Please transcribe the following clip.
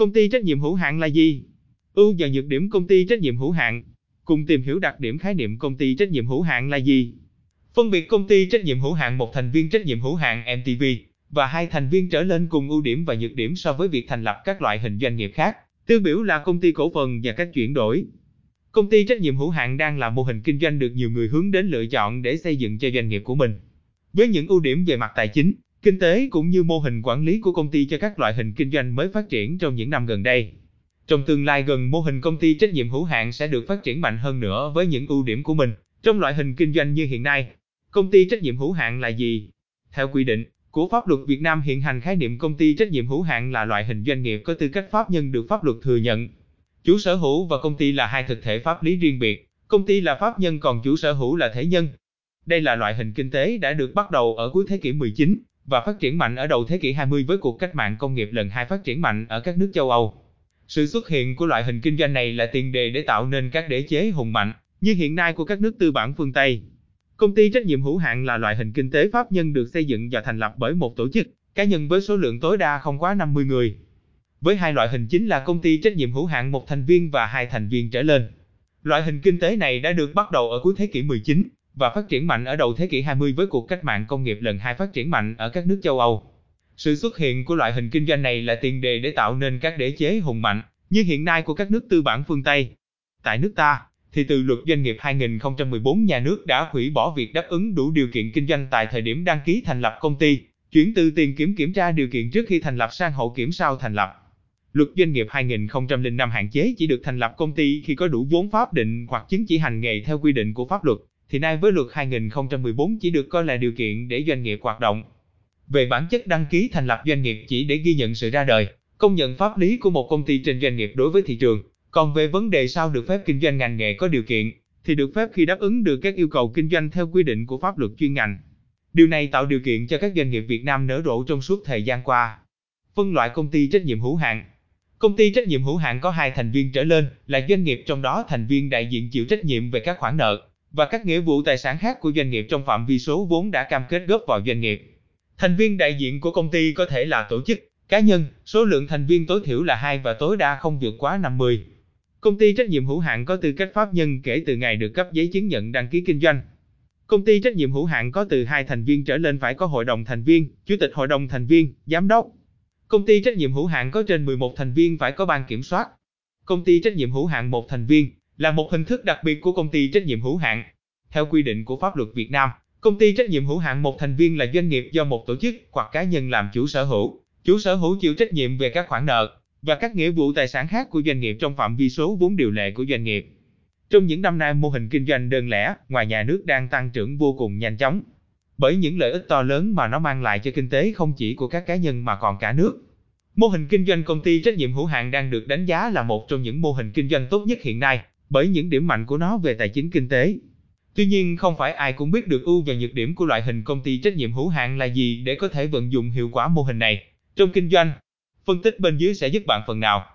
Công ty trách nhiệm hữu hạn là gì? Ưu và nhược điểm công ty trách nhiệm hữu hạn. Cùng tìm hiểu đặc điểm khái niệm công ty trách nhiệm hữu hạn là gì? Phân biệt công ty trách nhiệm hữu hạn một thành viên trách nhiệm hữu hạn MTV và hai thành viên trở lên cùng ưu điểm và nhược điểm so với việc thành lập các loại hình doanh nghiệp khác. Tiêu biểu là công ty cổ phần và các chuyển đổi. Công ty trách nhiệm hữu hạn đang là mô hình kinh doanh được nhiều người hướng đến lựa chọn để xây dựng cho doanh nghiệp của mình. Với những ưu điểm về mặt tài chính, kinh tế cũng như mô hình quản lý của công ty cho các loại hình kinh doanh mới phát triển trong những năm gần đây. Trong tương lai gần mô hình công ty trách nhiệm hữu hạn sẽ được phát triển mạnh hơn nữa với những ưu điểm của mình trong loại hình kinh doanh như hiện nay. Công ty trách nhiệm hữu hạn là gì? Theo quy định của pháp luật Việt Nam hiện hành khái niệm công ty trách nhiệm hữu hạn là loại hình doanh nghiệp có tư cách pháp nhân được pháp luật thừa nhận. Chủ sở hữu và công ty là hai thực thể pháp lý riêng biệt, công ty là pháp nhân còn chủ sở hữu là thể nhân. Đây là loại hình kinh tế đã được bắt đầu ở cuối thế kỷ 19 và phát triển mạnh ở đầu thế kỷ 20 với cuộc cách mạng công nghiệp lần hai phát triển mạnh ở các nước châu Âu. Sự xuất hiện của loại hình kinh doanh này là tiền đề để tạo nên các đế chế hùng mạnh như hiện nay của các nước tư bản phương Tây. Công ty trách nhiệm hữu hạn là loại hình kinh tế pháp nhân được xây dựng và thành lập bởi một tổ chức, cá nhân với số lượng tối đa không quá 50 người. Với hai loại hình chính là công ty trách nhiệm hữu hạn một thành viên và hai thành viên trở lên. Loại hình kinh tế này đã được bắt đầu ở cuối thế kỷ 19 và phát triển mạnh ở đầu thế kỷ 20 với cuộc cách mạng công nghiệp lần hai phát triển mạnh ở các nước châu Âu. Sự xuất hiện của loại hình kinh doanh này là tiền đề để tạo nên các đế chế hùng mạnh như hiện nay của các nước tư bản phương Tây. Tại nước ta, thì từ luật doanh nghiệp 2014 nhà nước đã hủy bỏ việc đáp ứng đủ điều kiện kinh doanh tại thời điểm đăng ký thành lập công ty, chuyển từ tiền kiểm kiểm tra điều kiện trước khi thành lập sang hậu kiểm sau thành lập. Luật doanh nghiệp 2005 hạn chế chỉ được thành lập công ty khi có đủ vốn pháp định hoặc chứng chỉ hành nghề theo quy định của pháp luật, thì nay với luật 2014 chỉ được coi là điều kiện để doanh nghiệp hoạt động. Về bản chất đăng ký thành lập doanh nghiệp chỉ để ghi nhận sự ra đời, công nhận pháp lý của một công ty trên doanh nghiệp đối với thị trường, còn về vấn đề sao được phép kinh doanh ngành nghề có điều kiện, thì được phép khi đáp ứng được các yêu cầu kinh doanh theo quy định của pháp luật chuyên ngành. Điều này tạo điều kiện cho các doanh nghiệp Việt Nam nở rộ trong suốt thời gian qua. Phân loại công ty trách nhiệm hữu hạn Công ty trách nhiệm hữu hạn có hai thành viên trở lên, là doanh nghiệp trong đó thành viên đại diện chịu trách nhiệm về các khoản nợ và các nghĩa vụ tài sản khác của doanh nghiệp trong phạm vi số vốn đã cam kết góp vào doanh nghiệp. Thành viên đại diện của công ty có thể là tổ chức, cá nhân, số lượng thành viên tối thiểu là 2 và tối đa không vượt quá 50. Công ty trách nhiệm hữu hạn có tư cách pháp nhân kể từ ngày được cấp giấy chứng nhận đăng ký kinh doanh. Công ty trách nhiệm hữu hạn có từ 2 thành viên trở lên phải có hội đồng thành viên, chủ tịch hội đồng thành viên, giám đốc. Công ty trách nhiệm hữu hạn có trên 11 thành viên phải có ban kiểm soát. Công ty trách nhiệm hữu hạn một thành viên là một hình thức đặc biệt của công ty trách nhiệm hữu hạn. Theo quy định của pháp luật Việt Nam, công ty trách nhiệm hữu hạn một thành viên là doanh nghiệp do một tổ chức hoặc cá nhân làm chủ sở hữu. Chủ sở hữu chịu trách nhiệm về các khoản nợ, và các nghĩa vụ tài sản khác của doanh nghiệp trong phạm vi số vốn điều lệ của doanh nghiệp. Trong những năm nay mô hình kinh doanh đơn lẻ, ngoài nhà nước đang tăng trưởng vô cùng nhanh chóng. Bởi những lợi ích to lớn mà nó mang lại cho kinh tế không chỉ của các cá nhân mà còn cả nước. Mô hình kinh doanh công ty trách nhiệm hữu hạn đang được đánh giá là một trong những mô hình kinh doanh tốt nhất hiện nay, bởi những điểm mạnh của nó về tài chính kinh tế. Tuy nhiên, không phải ai cũng biết được ưu và nhược điểm của loại hình công ty trách nhiệm hữu hạn là gì để có thể vận dụng hiệu quả mô hình này trong kinh doanh. Phân tích bên dưới sẽ giúp bạn phần nào